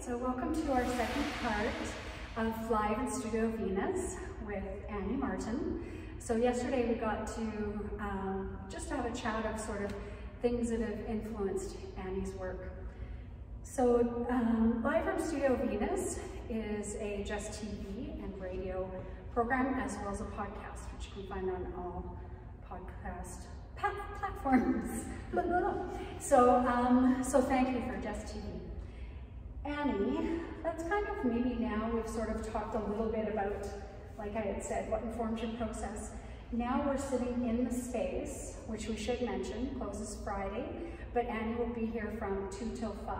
so welcome to our second part of Live in Studio Venus with Annie Martin. So yesterday we got to um, just have a chat of sort of things that have influenced Annie's work. So um, Live from Studio Venus is a Just TV and radio program as well as a podcast, which you can find on all podcast platforms. so, um, so thank you for Just TV. Annie, that's kind of maybe now we've sort of talked a little bit about, like I had said, what informs your process. Now we're sitting in the space, which we should mention, closes Friday, but Annie will be here from 2 till 5.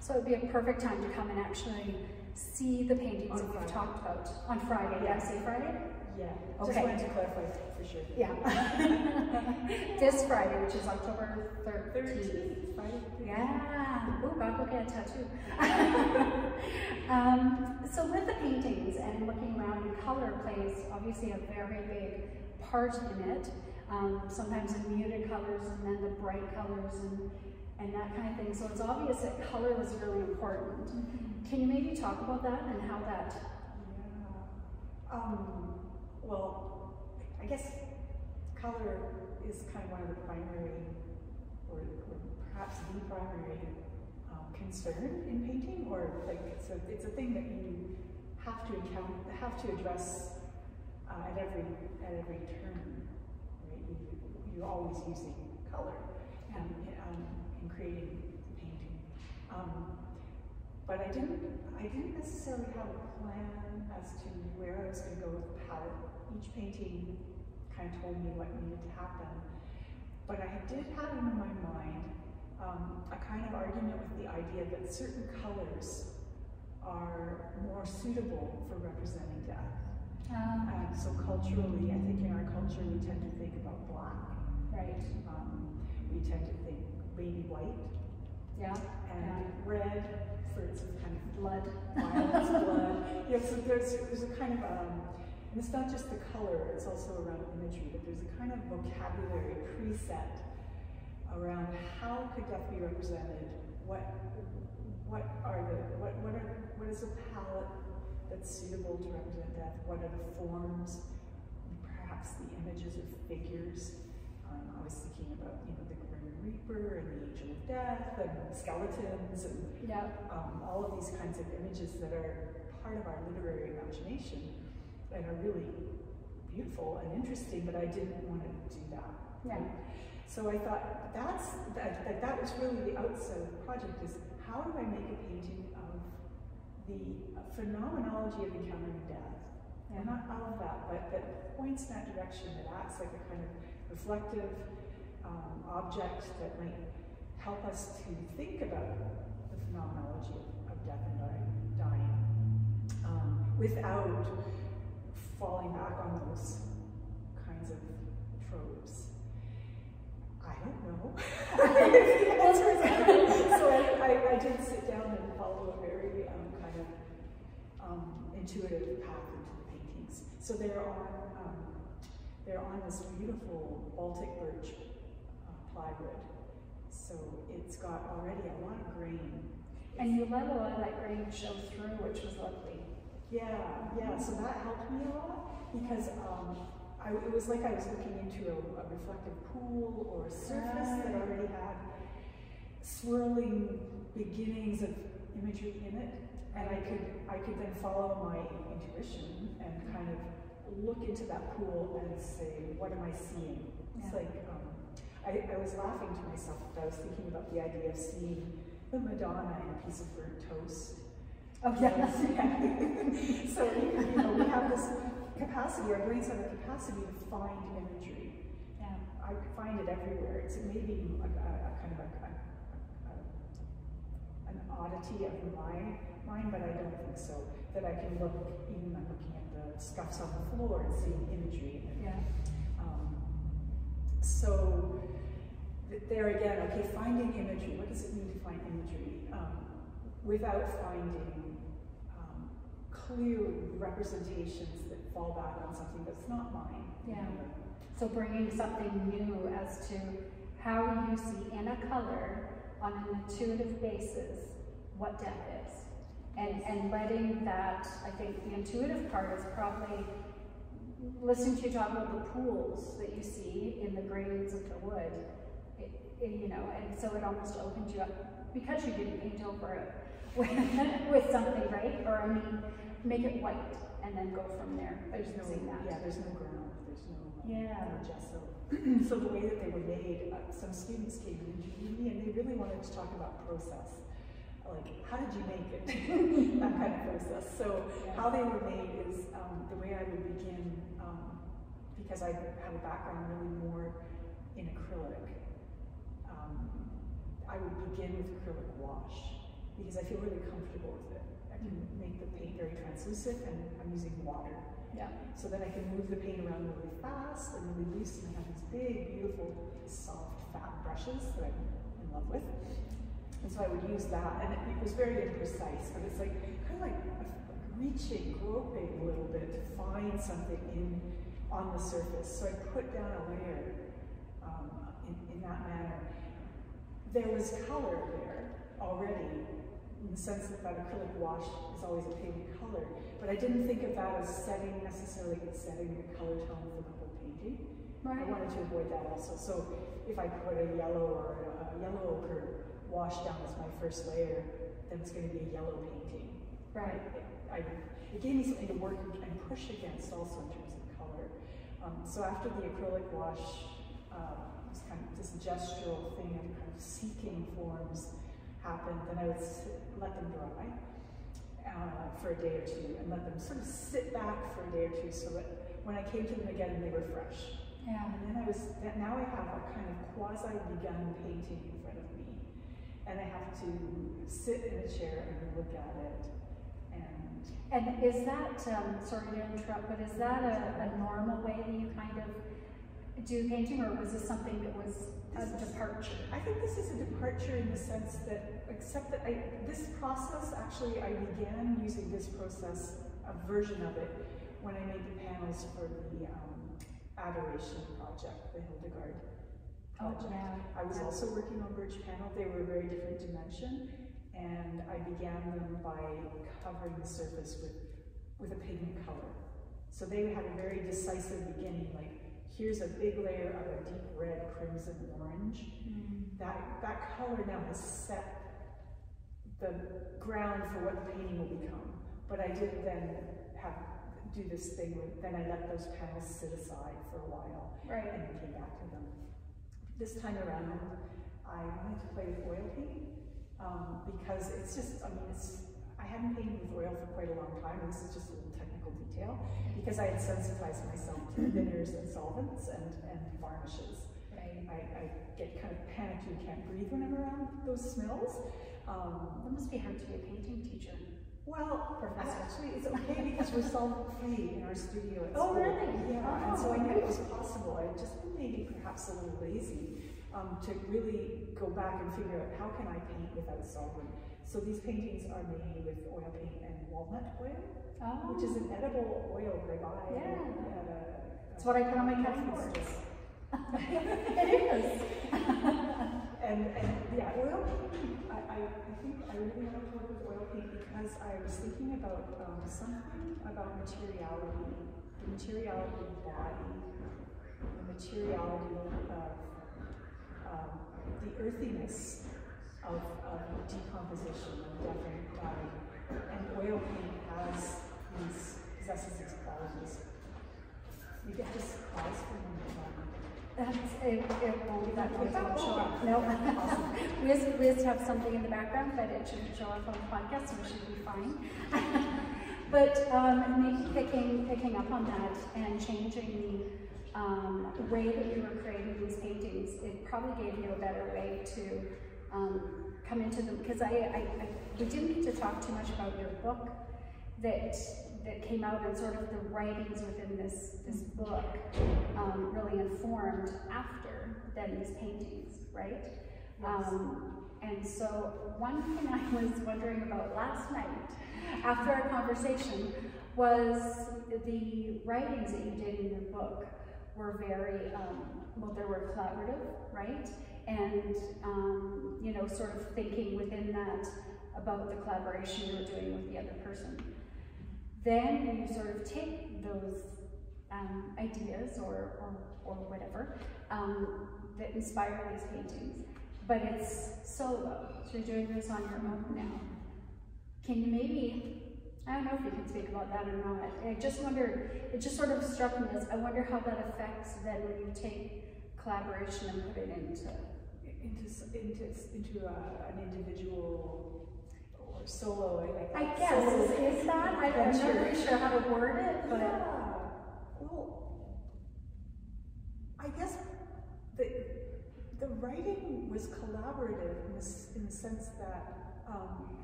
So it would be a perfect time to come and actually see the paintings that we've talked about on Friday. Yeah, say Friday? Yeah, okay. just wanted to clarify sure. Yeah. this Friday, which is October 13th. Friday. Yeah. Oh, God, we'll get a tattoo. um, so with the paintings and looking around, color plays obviously a very big part in it. Um, sometimes in muted colors and then the bright colors and, and that kind of thing. So it's obvious that color was really important. Mm -hmm. Can you maybe talk about that and how that? Yeah. Um, well, I guess color is kind of one of the primary, or, or perhaps the primary um, concern in painting, or like it's a, it's a thing that you have to encounter, have to address uh, at every at every turn. Right? You, you're always using color in, um, in creating the painting. Um, but I didn't I didn't necessarily have a plan as to where I was going to go with the palette each painting kind of told me what needed to happen. But I did have in my mind um, a kind of argument with the idea that certain colors are more suitable for representing death. Um, and so culturally, I think in our culture we tend to think about black. Right. Um, we tend to think baby white. Yeah. And yeah. red for its kind of blood. Violence, blood. Yeah, so there's, there's a kind of um, and it's not just the color, it's also around imagery, but there's a kind of vocabulary preset around how could death be represented, what what are the what what are what is a palette that's suitable to represent death, what are the forms, perhaps the images or figures. Um, I was thinking about you know the Grim Reaper and the Angel of Death and skeletons and yeah. um, all of these kinds of images that are part of our literary imagination and are really beautiful and interesting, but I didn't want to do that. Yeah. So I thought that's that, that, that was really the outset of the project is how do I make a painting of the phenomenology of encountering death? Yeah. And not all of that, but that points in that direction, that acts like a kind of reflective um, object that might help us to think about the phenomenology of, of death and dying, um, without falling back on those kinds of tropes? I don't know. so I, I, did sit down and follow a very um, kind of um, intuitive path into the paintings. So they're on, um, they're on this beautiful Baltic birch uh, plywood. So it's got already a lot of grain. And you let a lot of that grain show through, which was lovely. Yeah, yeah, so that helped me a lot because um, I, it was like I was looking into a, a reflective pool or a surface that already had swirling beginnings of imagery in it. And I could, I could then follow my intuition and kind of look into that pool and say, what am I seeing? It's yeah. like, um, I, I was laughing to myself but I was thinking about the idea of seeing the Madonna in a piece of burnt toast Oh, yes. so, you know, we have this capacity, our brains have a capacity to find imagery. Yeah. I find it everywhere. It's maybe a, a, a kind of a, an oddity of my mind, but I don't think so. That I can look, even I'm looking at the scuffs on the floor and seeing imagery. Yeah. Um, so there again, okay, finding imagery. What does it mean to find imagery? Um, without finding clear representations that fall back on something that's not mine. Yeah. So bringing something new as to how you see in a color on an intuitive basis what death is. And, and letting that, I think the intuitive part is probably listening to you talk about the pools that you see in the grains of the wood, it, it, you know, and so it almost opens you up because you didn't paint over it with, with something, right? Or I mean, make it white and then go from there. There's no, that. yeah, there's no ground, there's no, yeah. no gesso. so the way that they were made, uh, some students came me and they really wanted to talk about process. Like, how did you make it? that kind of process. So yeah. how they were made is um, the way I would begin, um, because I have a background really more in acrylic. Um, I would begin with acrylic wash because I feel really comfortable with it. I can make the paint very translucent and I'm using water. Yeah. So then I can move the paint around really fast and really loose and I have these big, beautiful, soft, fat brushes that I'm in love with. And so I would use that and it, it was very imprecise, but it's like kind of like, like reaching, groping a little bit to find something in on the surface. So I put down a layer um, in, in that manner. There was color there already in the sense that that acrylic wash is always a pink color. But I didn't think of that as setting necessarily setting the color tone for the whole painting. Right. I wanted to avoid that also. So if I put a yellow or a yellow ochre wash down as my first layer, then it's going to be a yellow painting. Right. I, it gave me something to work and push against also in terms of color. Um, so after the acrylic wash, uh, this kind of this gestural thing of kind of seeking forms, happened, then I would sit, let them dry uh, for a day or two and let them sort of sit back for a day or two so that when I came to them again, they were fresh. Yeah. And then I was, now I have a kind of quasi-begun painting in front of me. And I have to sit in a chair and look at it. And, and is that, um, sorry to interrupt, but is that a, a normal way that you kind of do painting or was this something that was a departure? I think this is a departure in the sense that, except that I, this process, actually I began using this process, a version of it, when I made the panels for the um, Adoration project, the Hildegard oh, project. Oh, yeah. I was also working on birch panel. They were a very different dimension, and I began them by covering the surface with, with a pigment color. So they had a very decisive beginning, like Here's a big layer of a deep red, crimson, orange. Mm. That, that color now has set the ground for what the painting will become. But I did then have do this thing where then I let those panels sit aside for a while right. and came back to them. This time around, I wanted to play with oil paint um, because it's just, I mean, it's, I hadn't painted with oil for quite a long time. This is just a little technical detail because I had sensitized myself to thinners and solvents and, and varnishes. Right. I, I get kind of panicky and can't breathe when I'm around those smells. Um, it must be hard to be a painting teacher. Well, Professor. actually, it's okay because we're solvent-free in our studio at oh, school. really? Yeah, oh, and so I knew it was possible. I'd just been maybe perhaps a little lazy um, to really go back and figure out how can I paint without solvent. So these paintings are made with oil paint and walnut oil oh. which is an edible oil they buy. Yeah. At a, it's what I put on my cutting it is. and, and yeah, oil paint, I, I, I think I really want to work with oil paint because I was thinking about um, something about materiality, the materiality of the body, the materiality of um, the earthiness of, of decomposition of death and. And oil paint has these possesses these qualities. You get pause for a moment. That's it, it won't that voice won't show up. No. we, just, we have something in the background, but it shouldn't show up on the podcast, so we should be fine. but um, maybe picking picking up on that and changing the um, way that you were creating these paintings, it probably gave you a better way to um, come into them because I, I, I, we didn't get to talk too much about your book that that came out and sort of the writings within this this book um, really informed after then these paintings, right? Yes. Um, and so one thing I was wondering about last night after our conversation was the writings that you did in your book were very, um, well, they were collaborative, right? And, um, you know, sort of thinking within that about the collaboration you're doing with the other person. Then you sort of take those um, ideas or, or, or whatever um, that inspire these paintings, but it's solo. So you're doing this on your own now. Can you maybe, I don't know if you can speak about that or not. I just wonder, it just sort of struck me as, I wonder how that affects then when you take collaboration and put it into into into into uh, an individual or solo. I, I guess is, is that I, am not really sure how to word it, but yeah. Well, I guess the the writing was collaborative in the, in the sense that um,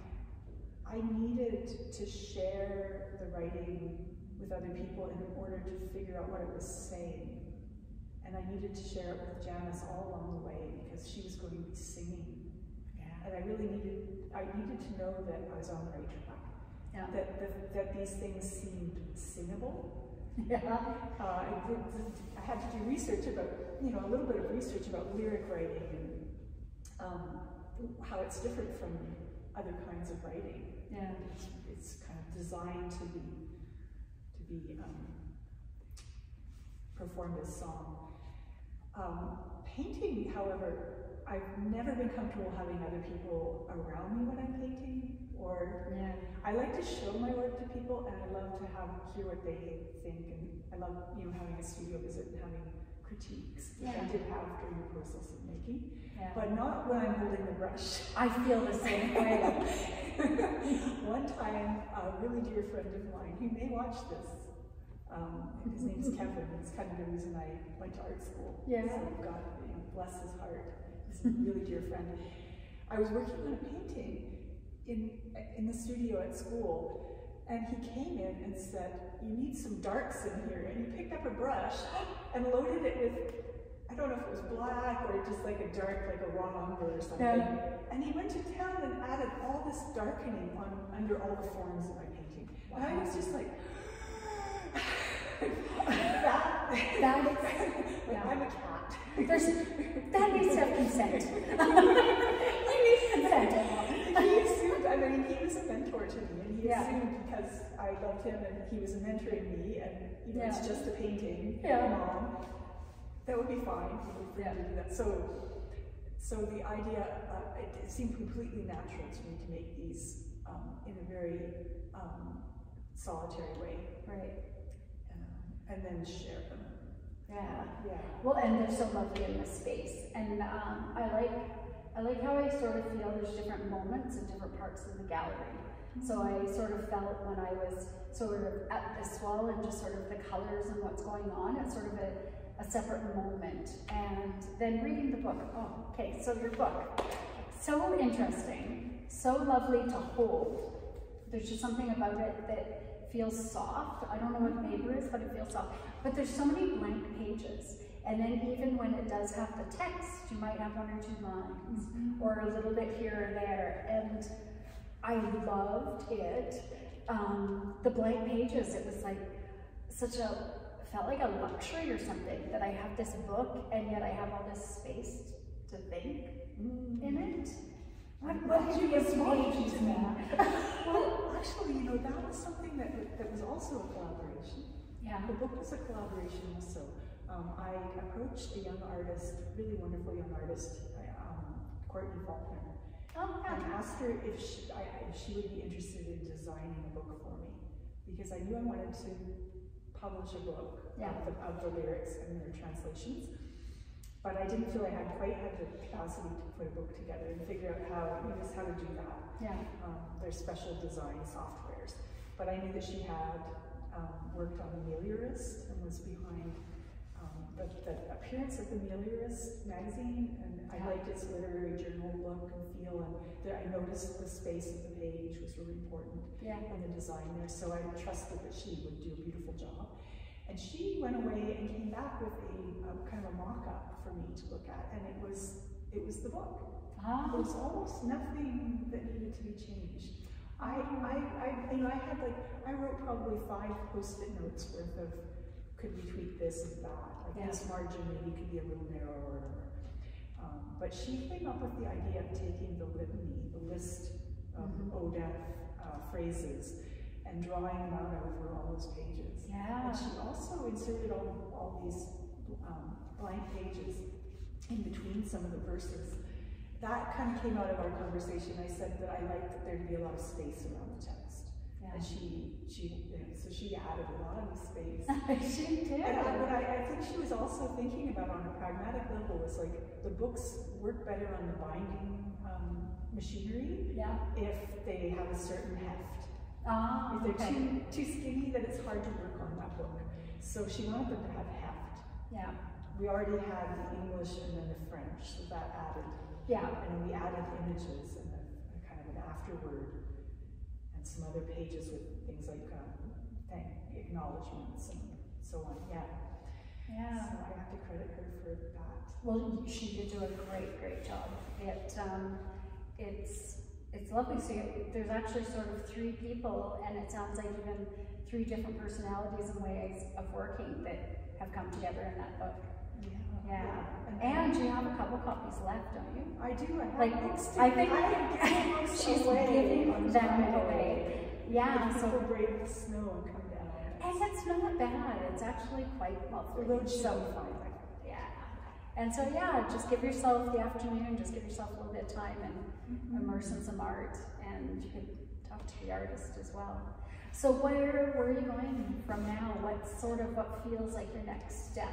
I needed to share the writing with other people in order to figure out what it was saying. And I needed to share it with Janice all along the way because she was going to be singing. Yeah. And I really needed, I needed to know that I was on the right track. Yeah. That, that, that these things seemed singable. Yeah. Uh, I, did, I, had to do research about, you know, a little bit of research about lyric writing and um, how it's different from other kinds of writing. Yeah. It's, it's kind of designed to be, to be um, performed as song. Um, painting, however, I've never been comfortable having other people around me when I'm painting. Or yeah. I like to show my work to people, and I love to have hear what they think. And I love you know having a studio visit and having critiques, which yeah. I did have during the process of making, yeah. but not when I'm holding the brush. I feel the same way. One time, a really dear friend of mine, who may watch this, um, his name is Kevin. It's kind of the reason I went to art school. Yeah. So God, you know, bless his heart. He's a really dear friend. I was working on a painting in in the studio at school, and he came in and said, "You need some darks in here." And he picked up a brush and loaded it with. I don't know if it was black or just like a dark, like a raw umber or something. Yeah. And he went to town and added all this darkening on under all the forms of my painting. Wow. And I was just like, that, that is, yeah. I'm a cat. There's, that needs to have consent. he needs consent. he assumed, I mean, he was a mentor to me, and he yeah. assumed because I loved him and he was mentoring me, and yeah. it's just a painting, yeah. mom, that would be fine. He would yeah. do that. So, so the idea, uh, it, it, seemed completely natural to me to make these um, in a very um, solitary way. Right and then share them. Yeah. Yeah. Well, and they're so lovely in this space. And um, I like I like how I sort of feel there's different moments in different parts of the gallery. So I sort of felt when I was sort of at this wall and just sort of the colors and what's going on, it's sort of a, a separate moment. And then reading the book. Oh, okay, so your book. So interesting, so lovely to hold. There's just something about it that feels soft. I don't know what paper is, but it feels soft. But there's so many blank pages. And then even when it does have the text, you might have one or two lines mm -hmm. or a little bit here or there. And I loved it. Um, the blank pages, it was like such a, felt like a luxury or something that I have this book and yet I have all this space to think mm -hmm. in it. What, what did you get to that? well, actually, you know, that was something that, that was also a collaboration. Yeah. The book was a collaboration also. Um, I approached a young artist, really wonderful young artist, um, Courtney Faulkner, oh, and asked her if she, I, if she would be interested in designing a book for me. Because I knew I wanted to publish a book yeah. of, the, of the lyrics and their translations. But I didn't feel I had quite had the capacity to put a book together and figure out how, you know, how to do that. Yeah. Um, there's special design softwares. But I knew that she had um, worked on the Meliorist and was behind um, the, the, appearance of the Meliorist magazine, and I liked its literary journal look and feel, and there, I noticed the space of the page was really important, yeah. and the design there, so I trusted that she would do a beautiful job. And she went away and came back with a, a kind of a mock-up for me to look at, and it was it was the book. Ah. There was almost nothing that needed to be changed. I, I, I, you know, I had like, I wrote probably five post-it notes worth of, could we tweak this and that? Like yeah. this margin maybe could be a little narrower. Um, but she came up with the idea of taking the litany, the list um, Mhm. ODEF uh, phrases and drawing them out over all those pages. Yeah. And she also inserted all, all these um, blank pages in between some of the verses. That kind of came out of our conversation. I said that I liked that there'd be a lot of space around the text. Yeah. And she, she, you know, so she added a lot of space. she did. And I, what I, I think she was also thinking about on a pragmatic level was like the books work better on the binding um, machinery Yeah. if they have a certain heft. Ah, If they're okay. too too skinny, then it's hard to work on that book. So she wanted them to have heft. Yeah. We already had the English and then the French, so that added. Yeah. And we added images and a, kind of an afterword and some other pages with things like um, thank acknowledgements and so on. Yeah. Yeah. So I have to credit her for that. Well, she did do a great, great job. It, um, it's, it's lovely. So you- there's actually sort of three people, and it sounds like even three different personalities and ways of working that have come together in that book. Yeah. Yeah. And you have a couple copies left, don't you? I do. I have Like, books to I think I can give books she's giving them away. Yeah, so brave the snow and come down. and it's not bad. It's actually quite lovely. road so. Yeah. And so yeah, just give yourself the afternoon, just give yourself a little bit of time and immerse in some art and you could talk to the artist as well. So where where are you going from now? What sort of what feels like your next step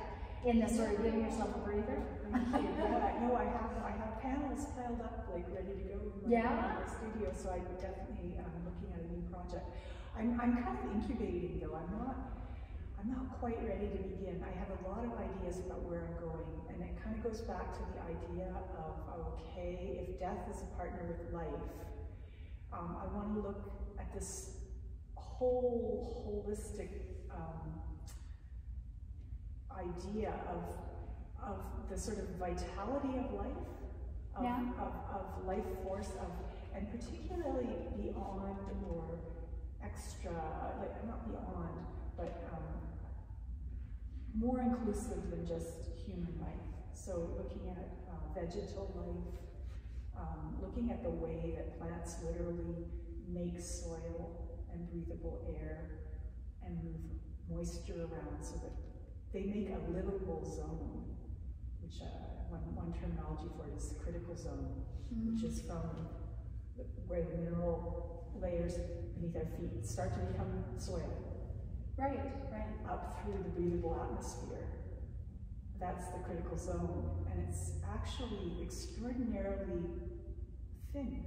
in this sort of giving yourself a breather? Thank you. Yeah, no, I have I have panels piled up, like ready to go in Yeah. my studio. So I'm definitely um, looking at a new project. I'm I'm kind of incubating though. I'm not I'm not quite ready to begin. I have a lot of ideas about where I'm going, and it kind of goes back to the idea of okay, if death is a partner with life, um, I want to look at this whole holistic um, idea of of the sort of vitality of life, of, Yeah. of, of life force, of and particularly beyond or extra, like not beyond, but um, more inclusive than just human life. So looking at uh, vegetal life, um, looking at the way that plants literally make soil and breathable air and move moisture around so that they make a livable zone, which uh, one, one terminology for it is critical zone, which is from where the mineral layers beneath our feet start to become soil Right, right. up through the breathable atmosphere. That's the critical zone, and it's actually extraordinarily thin.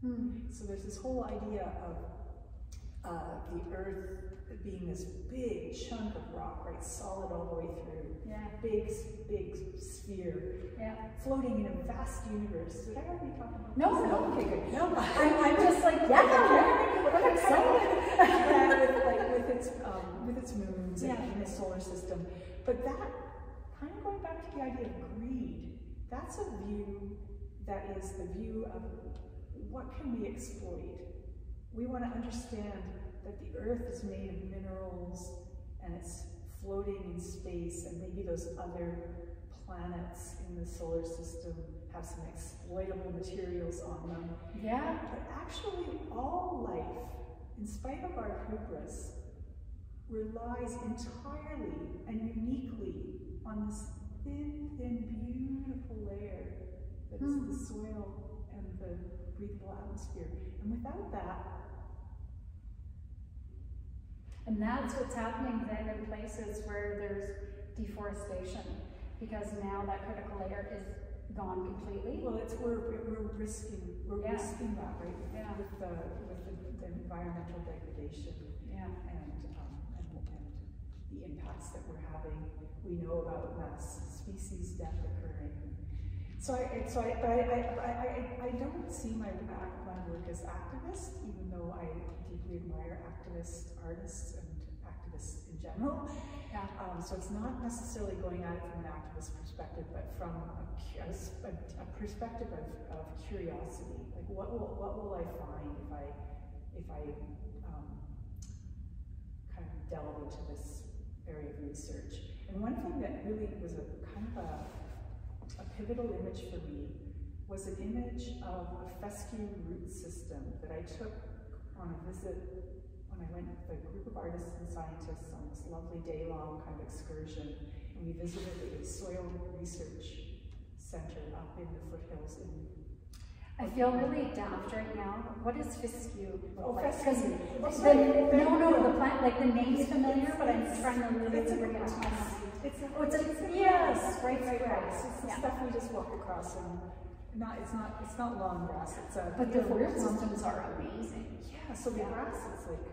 Hmm. So there's this whole idea of uh, the Earth being this big chunk of rock, right, solid all the way through, Yeah, big, big sphere, yeah. floating in a vast universe. Did I already talk about No, this? no. Okay, good. No, I'm, I'm just like, yeah, yeah, I'm excited. yeah, with, like, with its um, with its moons Yeah. and in its solar system. But that kind of going back to the idea of greed. That's a view that is the view of what can we exploit. We want to understand that the Earth is made of minerals and it's floating in space, and maybe those other planets in the solar system have some exploitable materials on them. Yeah, But actually, all life, in spite of our hubris, relies entirely and uniquely on this thin, thin, beautiful layer that is Hmm. the soil and the breathable atmosphere. And without that, and that's what's happening then in places where there's deforestation, because now that critical layer is gone completely. well, it's we're we're risking we're Yeah. risking that right Yeah. with the with the, the environmental degradation. Yeah, and, um, and, and the impacts that we're having. We know about mass species death occurring. So I, so I, but I, I, I, I, don't see my, my work as activist, even though I deeply admire activist artists and activists in general. yeah, Um, so it's not necessarily going at it from an activist perspective, but from a, cu- a s- a- a perspective of, of curiosity. Like, what will what will I find if I if I um, kind of delve into this area of research? And one thing that really was a kind of a, a pivotal image for me was an image of a fescue root system that I took on a visit when I went with a group of artists and scientists on this lovely day-long kind of excursion. And we visited a soil research center up in the foothills in I feel really daft right now. What is fescue? Oh, like, fescue. the, no, no, the plant, like the name's familiar, but I'm trying to really bring it grass. up. It's a, Oh, it's it's a yes, grass. right, right, right. grass. It's the Yeah. stuff we just walk across and not, it's not, it's not long grass. It's a. But the root grass. systems are amazing. Yeah, so the Yeah. grass is like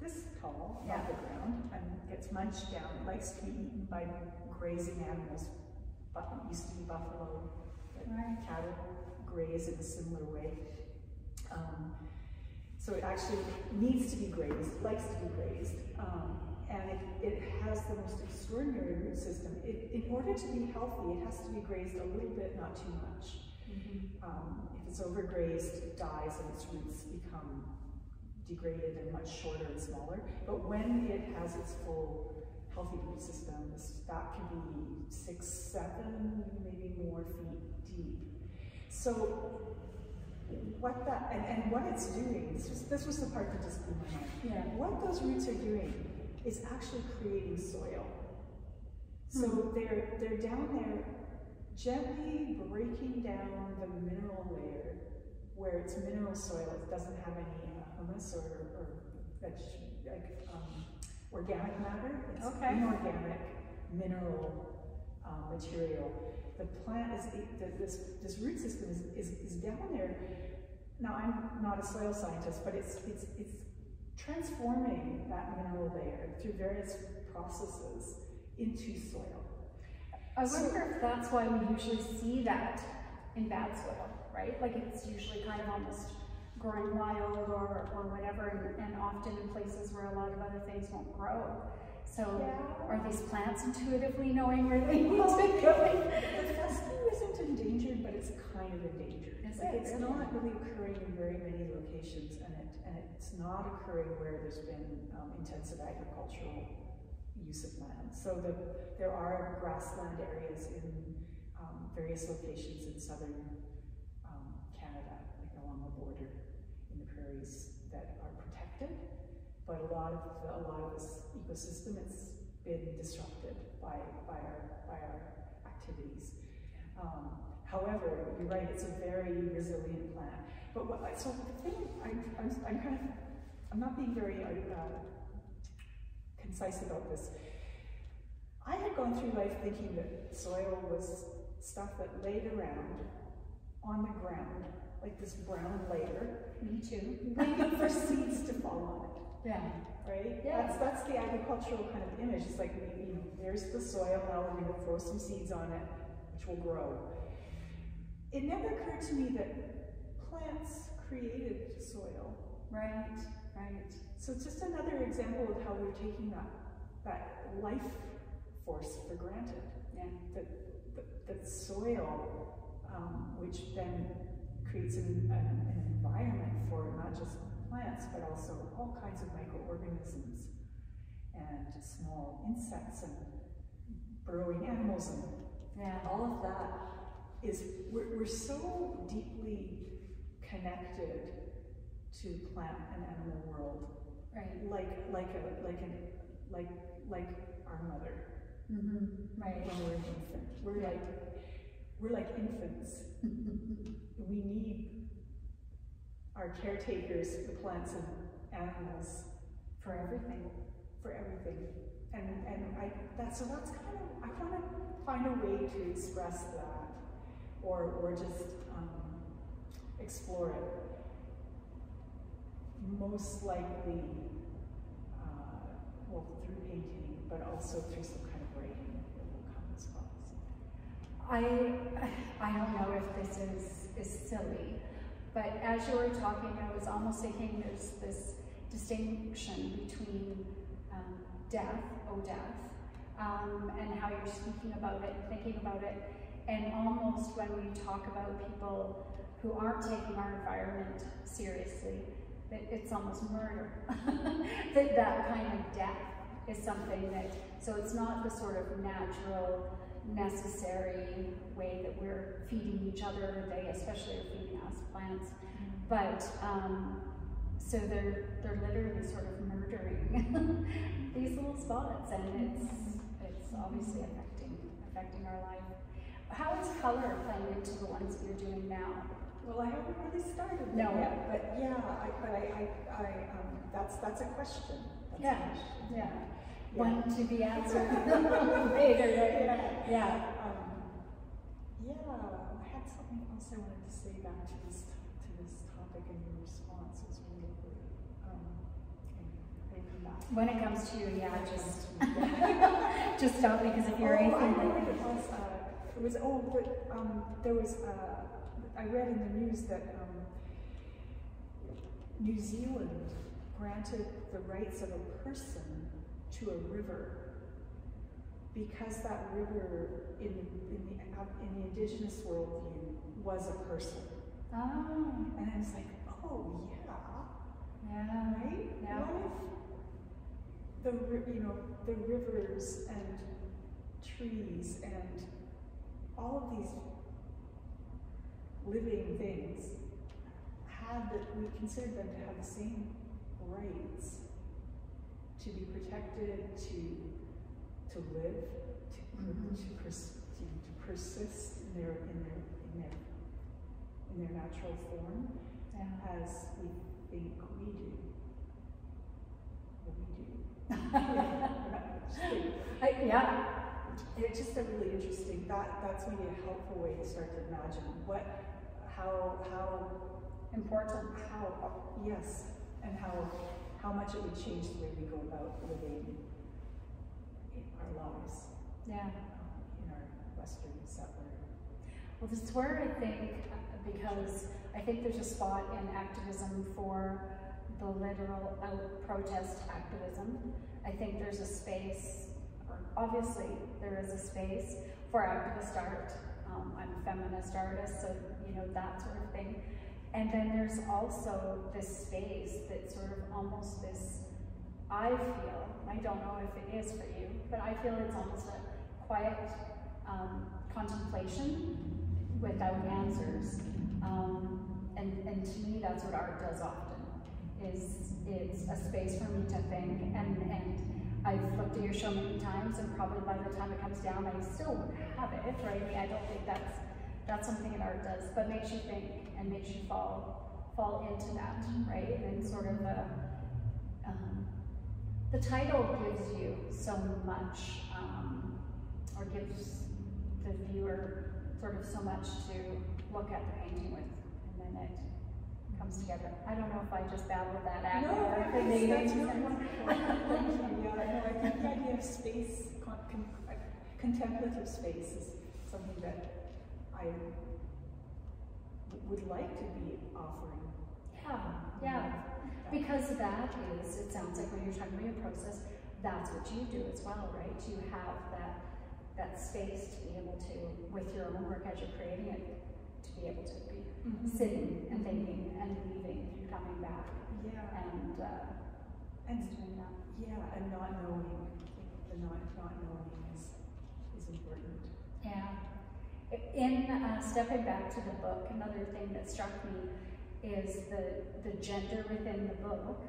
this tall Yeah. off the ground and gets munched down. It likes to be eaten by grazing animals. But it used to be buffalo, but Right. cattle graze in a similar way. Um, so it actually needs to be grazed, likes to be grazed, um, and it, it has the most extraordinary root system. It, in order to be healthy, it has to be grazed a little bit, not too much. Um, if it's overgrazed, it dies and its roots become degraded and much shorter and smaller. But when it has its full healthy root system, that can be six, seven, maybe more feet deep. So what that, and, and what it's doing, this was, this was the part that just blew my mind. Yeah. What those roots are doing is actually creating soil. So Hmm. they're, they're down there gently breaking down the mineral layer where it's mineral soil, it doesn't have any uh, humus or, or veg, like, um, organic matter. It's Okay. inorganic mineral um, material. The plant is, the, this, this root system is, is, is down there. Now, I'm not a soil scientist, but it's, it's, it's transforming that mineral layer through various processes into soil. I So- wonder if that's why we usually see that in bad soil, right? Like it's usually kind of almost growing wild or, or whatever, and, and often in places where a lot of other things won't grow. So Yeah. are these plants intuitively knowing where they need Well, to go? The fescue isn't endangered, but it's kind of endangered. Is Like, it It's not really occurring in very many locations, and and it's not occurring where there's been um, intensive agricultural use of land. So the, there are grassland areas in um, various locations in southern um, Canada, like along the border in the prairies that are protected. But a lot of the, a lot of this ecosystem has been disrupted by, by our by our activities. Um, however, you're right; it's a very resilient plant. But what I, so the thing I, I'm, I'm kind of I'm not being very uh, concise about this. I had gone through life thinking that soil was stuff that laid around on the ground, like this brown layer, Me too. waiting for seeds to fall on it Yeah. right? Yeah. That's that's the agricultural kind of image. It's like you know, there's the soil. Now we're going to throw some seeds on it, which will grow. It never occurred to me that plants created soil. Right, right. So it's just another example of how we're taking that that life force for granted. Yeah. That that, that soil, um, which then creates an, an, an environment for not just plants but also all kinds of microorganisms and small insects and burrowing animals and Yeah. all of that is we're, we're so deeply connected to plant and animal world Right. like like a like an like like our mother Mm-hmm. Right. when we're an infant. We're like we're like infants. we need our caretakers, the plants and animals, For everything. for everything. And and I that's so that's kind of I want to find a way to express that, or or just um, explore it. Most likely, uh, well, through painting, but also through some kind of writing that will come as well. I I don't know if this is is silly, but as you were talking, I was almost thinking there's this distinction between um, death, oh death, um, and how you're speaking about it, thinking about it, and almost when we talk about people who aren't taking our environment seriously, that it's almost murder. that that kind of death is something that so it's not the sort of natural necessary way that we're feeding each other, they especially are feeding us plants. But um, so they're they're literally sort of murdering these little spots, and it's it's obviously affecting affecting our life. How is color playing into the ones that you're doing now? Well, I haven't really started no. yet, but yeah, I, but I, I, I um, that's that's a question. That's yeah. A question. yeah, yeah, One to be answered later. Yeah. yeah. Um, yeah. I had something else I wanted to say back to this to this topic, and your response was really great. Um, when it comes to you, yeah, just just stop because if you're oh, anything, I know it was. Uh, it was oh, but um, there was. Uh, I read in the news that um, New Zealand granted the rights of a person to a river because that river in, in, the, in the indigenous worldview was a person. Oh. And I was like, oh yeah. Yeah. Right? Yeah. What if the, you know, the rivers and trees and all of these living things had that we considered them to have the same rights to be protected, to to live, to, mm-hmm. to, pers- to, to, persist in their in their in their in their natural form yeah. as we think we do. What we do. I, yeah. It's just a really interesting, that, that's maybe a helpful way to start to imagine what, how, how important, how, yes, and how, how much it would change the way we go about living our lives. Yeah. Um, in our Western settler. Well, this is where I think, because I think there's a spot in activism for the literal out protest activism. I think there's a space obviously there is a space for activist art. Um, I'm a feminist artist, so know that sort of thing. And then there's also this space that sort of almost this, I feel, I don't know if it is for you, but I feel it's almost a quiet um, contemplation without answers. Um, and, and to me, that's what art does often, is it's a space for me to think and, and I've looked at your show many times, and probably by the time it comes down, I still have it, right? I don't think that's that's something that art does, but makes you think and makes you fall fall into that, right? And sort of a, um, the title gives you so much, um, or gives the viewer sort of so much to look at the painting with, and then it comes together. I don't know if I just babbled that out. No, that's, that's really wonderful. Yeah, no, I think the idea of space, con con contemplative space is something that I would like to be offering. Yeah, yeah. Because that is, it sounds like when you're talking about your process, that's what you do as well, right? You have that that space to be able to, with your own work as you're creating it, to be able to be mm -hmm. sitting and thinking and leaving and coming back. Yeah. And uh, and doing that. Yeah, and not knowing. The not not knowing is is important. Yeah. In uh, stepping back to the book, another thing that struck me is the the gender within the book,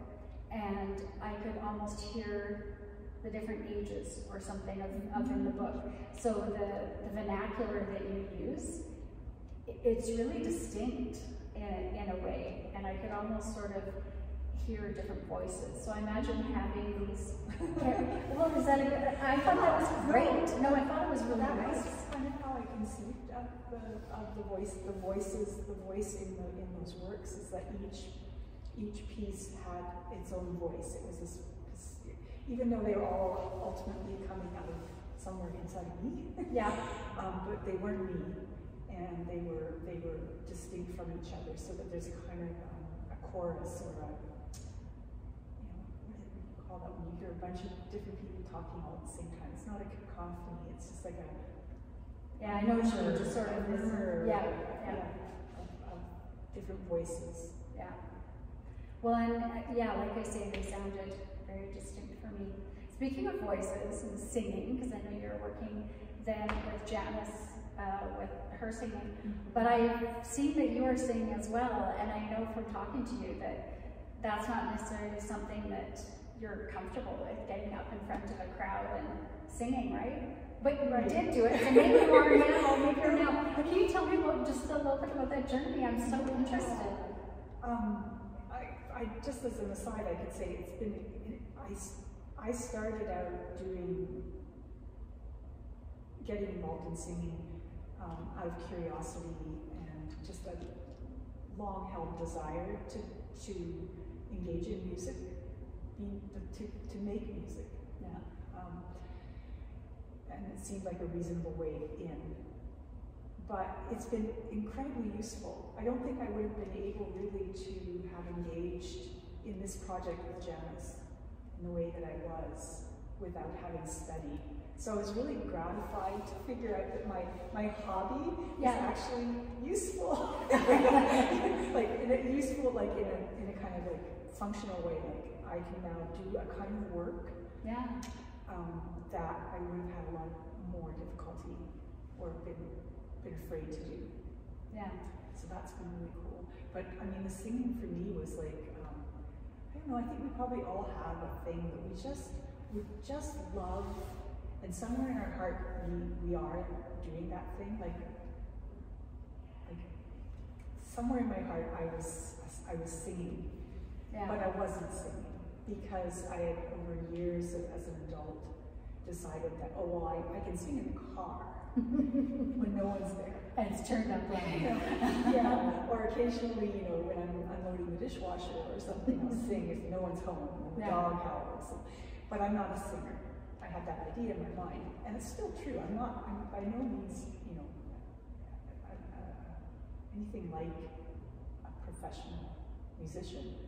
and I could almost hear the different ages or something of, of in the book. So the, the vernacular that you use it's really distinct in, in a way, and I could almost sort of hear different voices. So I imagine having these. well, is that a good? I thought that was great. No, I thought it was really that nice. That's kind of how I conceived of the of the voice. The voices, the voice in the in those works is that each each piece had its own voice. It was this, even though they were all ultimately coming out of somewhere inside me. Yeah. um, but they weren't me and they were they were distinct from each other, so that there's a kind of um, a chorus or a you know what do you call that when you hear a bunch of different people talking all at the same time? It's not a cacophony. It's just like a yeah, I know what you just sort of murmur, yeah, yeah, yeah of, of different voices. Yeah. Well, and yeah, like I say, they sounded very distinct for me. Speaking of voices and singing, because I know you're working then with Janice, uh, with her singing. But I've seen that you are singing as well, and I know from talking to you that that's not necessarily something that you're comfortable with, getting up in front of a crowd and singing, right? But you Right. did do it, so maybe you are now, maybe you're now. Can you tell me about just a little bit about that journey? I'm so interested. Um, I, I, just as an aside, I could say it's been, I, I started out doing, getting involved in singing um, out of curiosity and just a long held desire to, to engage in music, be, to, to make music. Yeah. Um, and it seemed like a reasonable way in. But it's been incredibly useful. I don't think I would have been able really to have engaged in this project with Janice in the way that I was without having studied. So I was really gratified to figure out that my, my hobby Yeah. is actually useful. like in a, useful like in a, in a kind of like functional way. Like I can now do a kind of work Yeah. um, that I would have had a lot more difficulty or been, been afraid to do. Yeah. So that's been really cool. But I mean, the singing for me was like, um, I don't know, I think we probably all have a thing that we just, we just love, and somewhere in our heart we, we are doing that thing. Like, like somewhere in my heart I was, I was singing, Yeah. but I wasn't singing because I had over years of, as an adult decided that, oh, well, I, I can sing in the car when no one's there. And it's turned up loud. yeah, or occasionally, you know, when I'm unloading the dishwasher or something, I'll mm-hmm. sing if no one's home and the Yeah. dog howls. But I'm not a singer. I had that idea in my mind, and it's still true. I'm not. I'm by no means, you know, anything like a professional musician.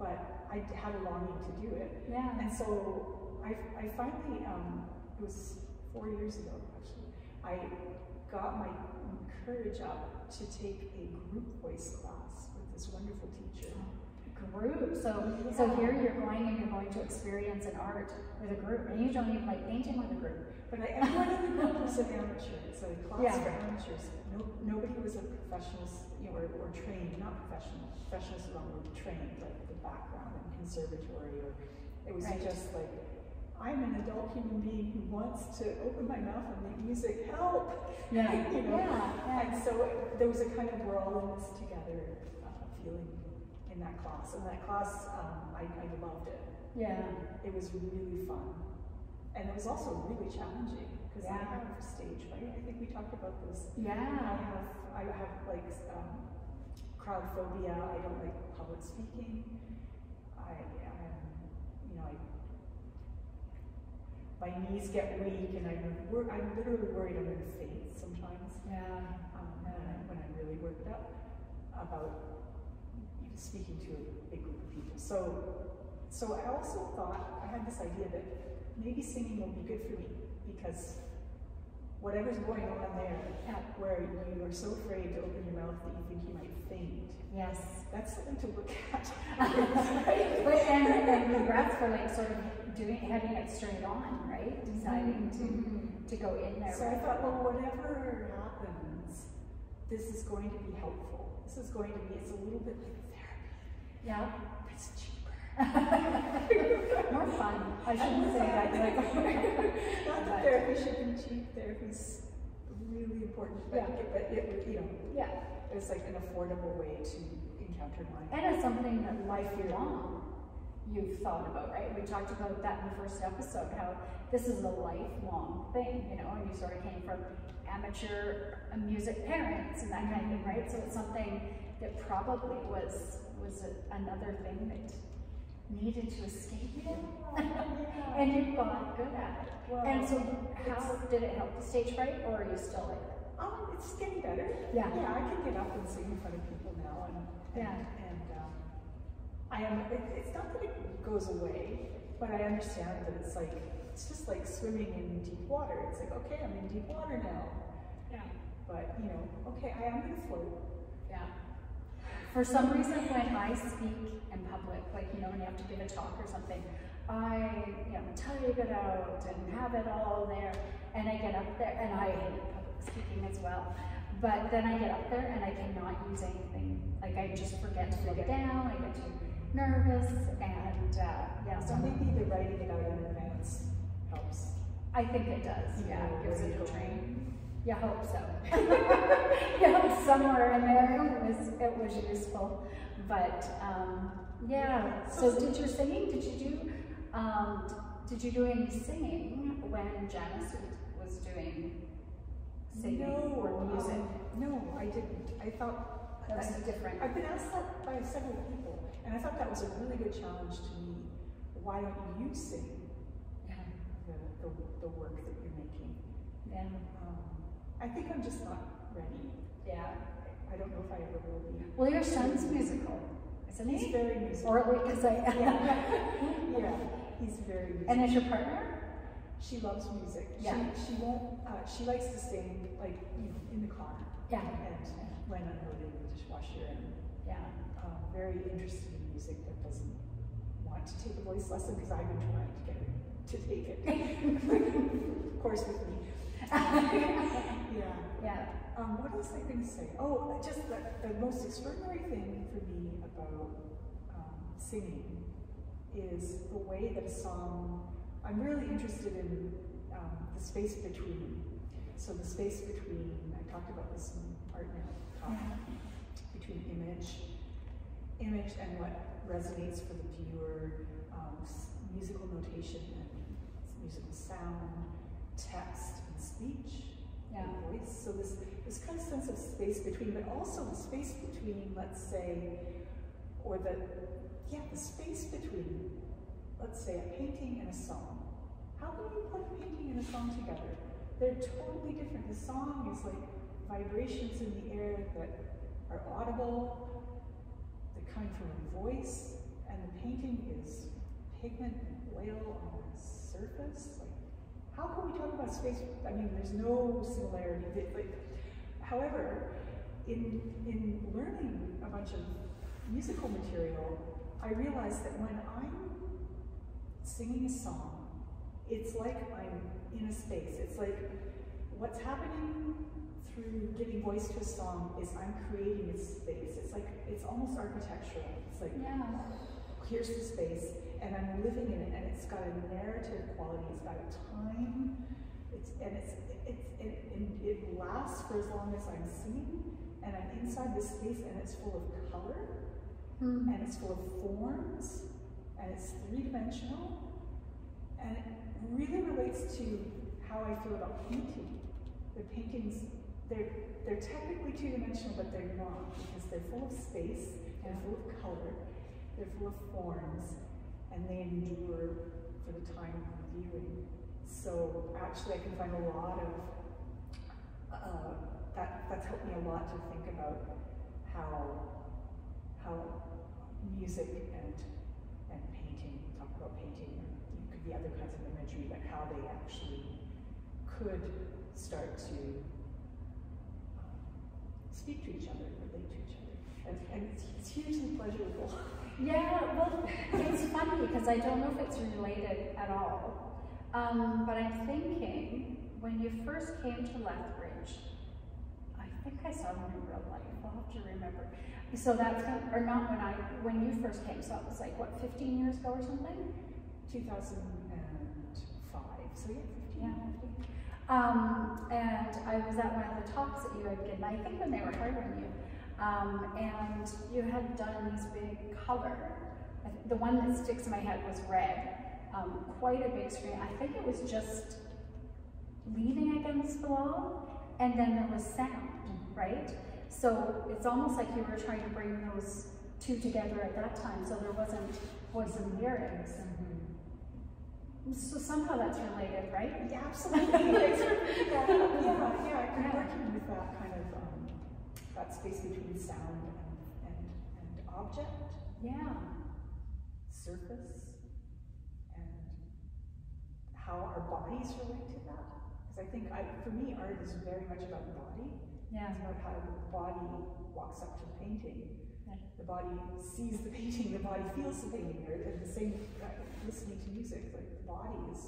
But I had a longing to do it, Yeah. and so I, I finally, um, it was four years ago actually, I got my courage up to take a group voice class with this wonderful teacher. Group. So so here you're going and you're going to experience an art with a group, and you don't even like painting with a group. But I, everyone in the group was an amateur. It's a class Yeah. for amateurs. No, nobody was a professional, you know, or, or trained, not professional. Professionals were were trained, like the background and conservatory, or it was Right. just like, I'm an adult human being who wants to open my mouth and make music. Help! Yeah. you know? Yeah. And so it, there was a kind of we're all in this together uh, feeling in that class. And that class, um, I, I loved it. Yeah. It was really fun. And it was also really challenging because I Yeah. have stage fright. I think we talked about this. I Yeah. have, I have like um, crowd phobia. I don't like public speaking. I, um, you know, I, my knees get weak and I'm, wor- I'm literally worried I'm going to faint sometimes Yeah. um, when, I, when I'm really worked up about speaking to a big group of people. So, so I also thought I had this idea that maybe singing will be good for me because whatever's going on there, Yeah. where you are so afraid to open your mouth that you think you might faint, Yes. that's something to look at. but and, and congrats for like sort of doing having it straight on, right? Mm-hmm. Deciding to mm-hmm. to go in there. So I thought, well, whatever happens, this is going to be helpful. This is going to be, it's a little bit like therapy. yeah. It's cheaper. More fun. I shouldn't say that. Not that therapy should be cheap. Therapy's really important, but, Yeah. but it, you know, yeah. it's like an affordable way to encounter life. And it's something that lifelong you've thought about, right? We talked about that in the first episode, how this is a lifelong thing, you know, and you sort of came from amateur music parents and that kind of thing, mm-hmm. right? So it's something that probably was was a, another thing that needed to escape you. and you got good at it. Well, and so how did it help the stage fright or are you still like Um, it's getting better. Yeah. Yeah, I can get up and sing in front of people now, and and, Yeah. and um, I am. It, it's not that it goes away, but I understand that it's like it's just like swimming in deep water. It's like okay, I'm in deep water now, Yeah. but you know, okay, I am gonna float. Yeah. For some reason, when I speak in public, like, you know, when you have to give a talk or something, I, you know, type it out and have it all there, and I get up there, and I hate public speaking as well. But then I get up there and I cannot use anything. Like I just forget to it down. I get too nervous, and uh, yeah. So maybe the writing it out in advance helps. I think it does. Yeah, Yeah, it gives it a train. You hope so. yeah, somewhere in there it was it was useful, but um, yeah. So did your singing? Did you do? Um, did you do any singing when Janice was doing singing no, or music? um, no, I didn't. I thought That was different. I've been asked that by several people, and I thought that was a really good challenge to me. Why don't you sing Yeah, the, the, the work that you're making? yeah, Um, I think I'm just not ready. yeah. I don't know if I ever will be. Well, your son's musical, isn't He's very musical. Or at least, because I. yeah, yeah, he's very musical. and is your partner? She loves music. Yeah. She, she won't, uh, she likes to sing, like, you know, in the car. Yeah. And when unloading the dishwasher and Yeah. um, very interested in music that doesn't want to take a voice lesson because I've been trying to get her to take it. of course, with me. yeah. Yeah. Um, what else I to say? Oh, just the, the most extraordinary thing for me about um, singing is the way that a song, I'm really interested in um, the space between. So the space between, I talked about this in Art Now, talk, between image, image and what resonates for the viewer, um, musical notation and musical sound, text and speech Yeah. and voice. So this this kind of sense of space between, but also the space between, let's say, or the yeah, the space between, let's say, a painting and a song. How can you put a painting and a song together? They're totally different. The song is like vibrations in the air that are audible, that come from a voice, and the painting is pigment and oil on a surface. Like, how can we talk about space? I mean, there's no similarity. Like, however, in in learning a bunch of musical material, I realized that when I'm singing a song, it's like I'm in a space. It's like what's happening through giving voice to a song is I'm creating a space. It's like it's almost architectural. It's like Yeah. here's the space, and I'm living in it, and it's got a narrative quality. It's got a time. It's and it's it's it, and it lasts for as long as I'm singing, and I'm inside this space, and it's full of color, Hmm. and it's full of forms, and it's three dimensional, and it really relates to how I feel about painting. The paintings, they're they're technically two dimensional, but they're not because they're full of space, they're full of color, they're full of forms, and they endure for the time of viewing. So actually, I can find a lot of uh, that. That's helped me a lot to think about how how music and and painting. Talk about painting. It could be other kinds of imagery, but how they actually could start to um, speak to each other, relate to each other, and, it's, it's hugely pleasurable. Yeah, well, it's funny because I don't know if it's related at all. Um, but I'm thinking when you first came to Lethbridge, I think I saw you in real life. I'll have to remember. So that's kind or not when I when you first came. So it was like what 15 years ago or something. 2005. So yeah, 15. Yeah. Um, and I was at one of the talks that you had given. I think when they were hiring you. Um, and you had done these big color. The one that sticks in my head was red. Um, quite a big screen. I think it was just leaning against the wall, and then there was sound, right? So it's almost like you were trying to bring those two together at that time, so there wasn't voice and lyrics. So somehow that's related, right? Yeah, absolutely. Thanks for bringing that up. Yeah, yeah. I'm Yeah. working with that that space between sound and, and and object, Yeah. surface, and how our bodies relate to that. Because I think, I, for me, art is very much about the body. Yeah. It's about how the body walks up to the painting, Yeah. the body sees the painting, the body feels the painting, or the same uh, listening to music, like the body is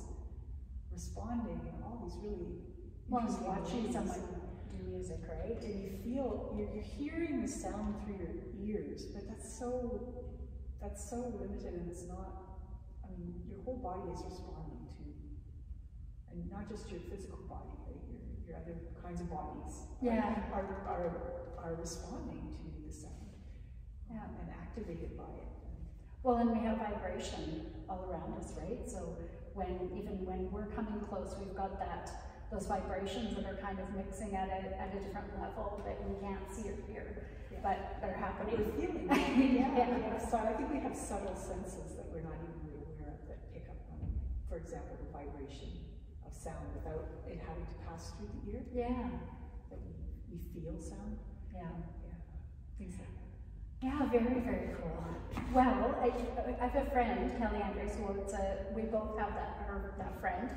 responding in all these really Well, watching someone do music, right? and you feel you're, you're hearing the sound through your ears, but that's so that's so limited and it's not. I mean, your whole body is responding to, and not just your physical body, right? Your, your other kinds of bodies Yeah. are, are are responding to the sound Yeah. and activated by it. Well, and we have vibration all around us, right? So when even when we're coming close, we've got that those vibrations that are kind of mixing at a at a different level that we can't see or hear, Yeah. but they're happening. We're feeling. Yeah. yeah, so I think we have subtle senses that we're not even really aware of that pick up on, for example, the vibration of sound without it having to pass through the ear. Yeah, That we, we feel sound. yeah. Yeah. That. Yeah, very, very cool. Well, I, I have a friend, Kelly Andres, who we both have that, her, that friend,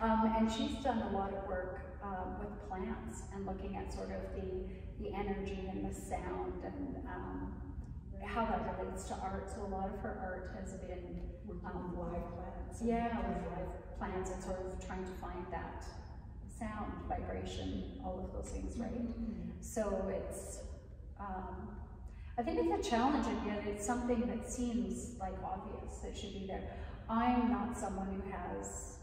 um, and she's done a lot of work um, with plants and looking at sort of the, the energy and the sound and um, how that relates to art. So a lot of her art has been, Um, with live plants. yeah, with live plants and sort of trying to find that sound, vibration, all of those things, right? Mhm. So it's, um, I think it's a challenge and yet it's something that seems like obvious that should be there. I'm not someone who has,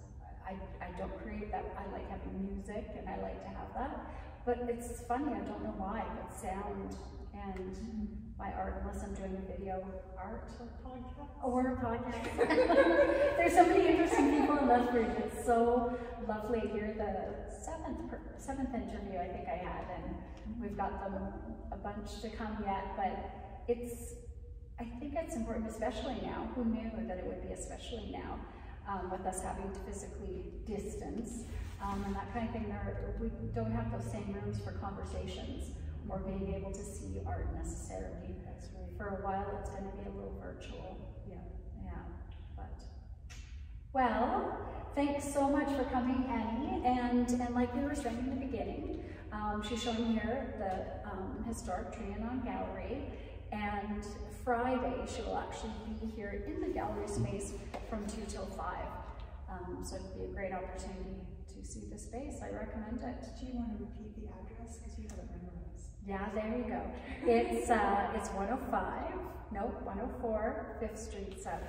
I, I don't create that, I like having music and I like to have that. But it's funny, I don't know why, but sound and my art, unless I'm doing a video art or oh, a podcast. There's so many interesting people in Lethbridge. It's so lovely. You're the seventh seventh interview I think I had, and we've got them a bunch to come yet. But it's I think it's important, especially now. Who knew that it would be especially now um, with us having to physically distance um, and that kind of thing. There, we don't have those same rooms for conversations or being able to see art necessarily. That's right. For a while, it's going to be a little virtual. Yeah. Yeah, but well, thanks so much for coming, Annie. And and like we were saying in the beginning, um, she's showing here the um, historic Trianon Gallery. And Friday, she will actually be here in the gallery space from two till five. Um, so it'd be a great opportunity to see the space. I recommend it. Do you want to repeat the address because you have it memorized? Yeah, there you go. It's uh, it's 105, nope, 104 Fifth Street South.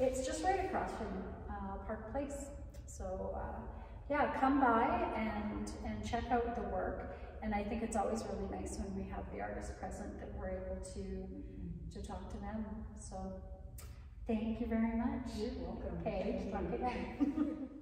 It's just right across from uh, Park Place. So uh, yeah, come by and and check out the work. And I think it's always really nice when we have the artists present that we're able to to talk to them. So thank you very much. You're welcome. Okay, Thank talk you. again.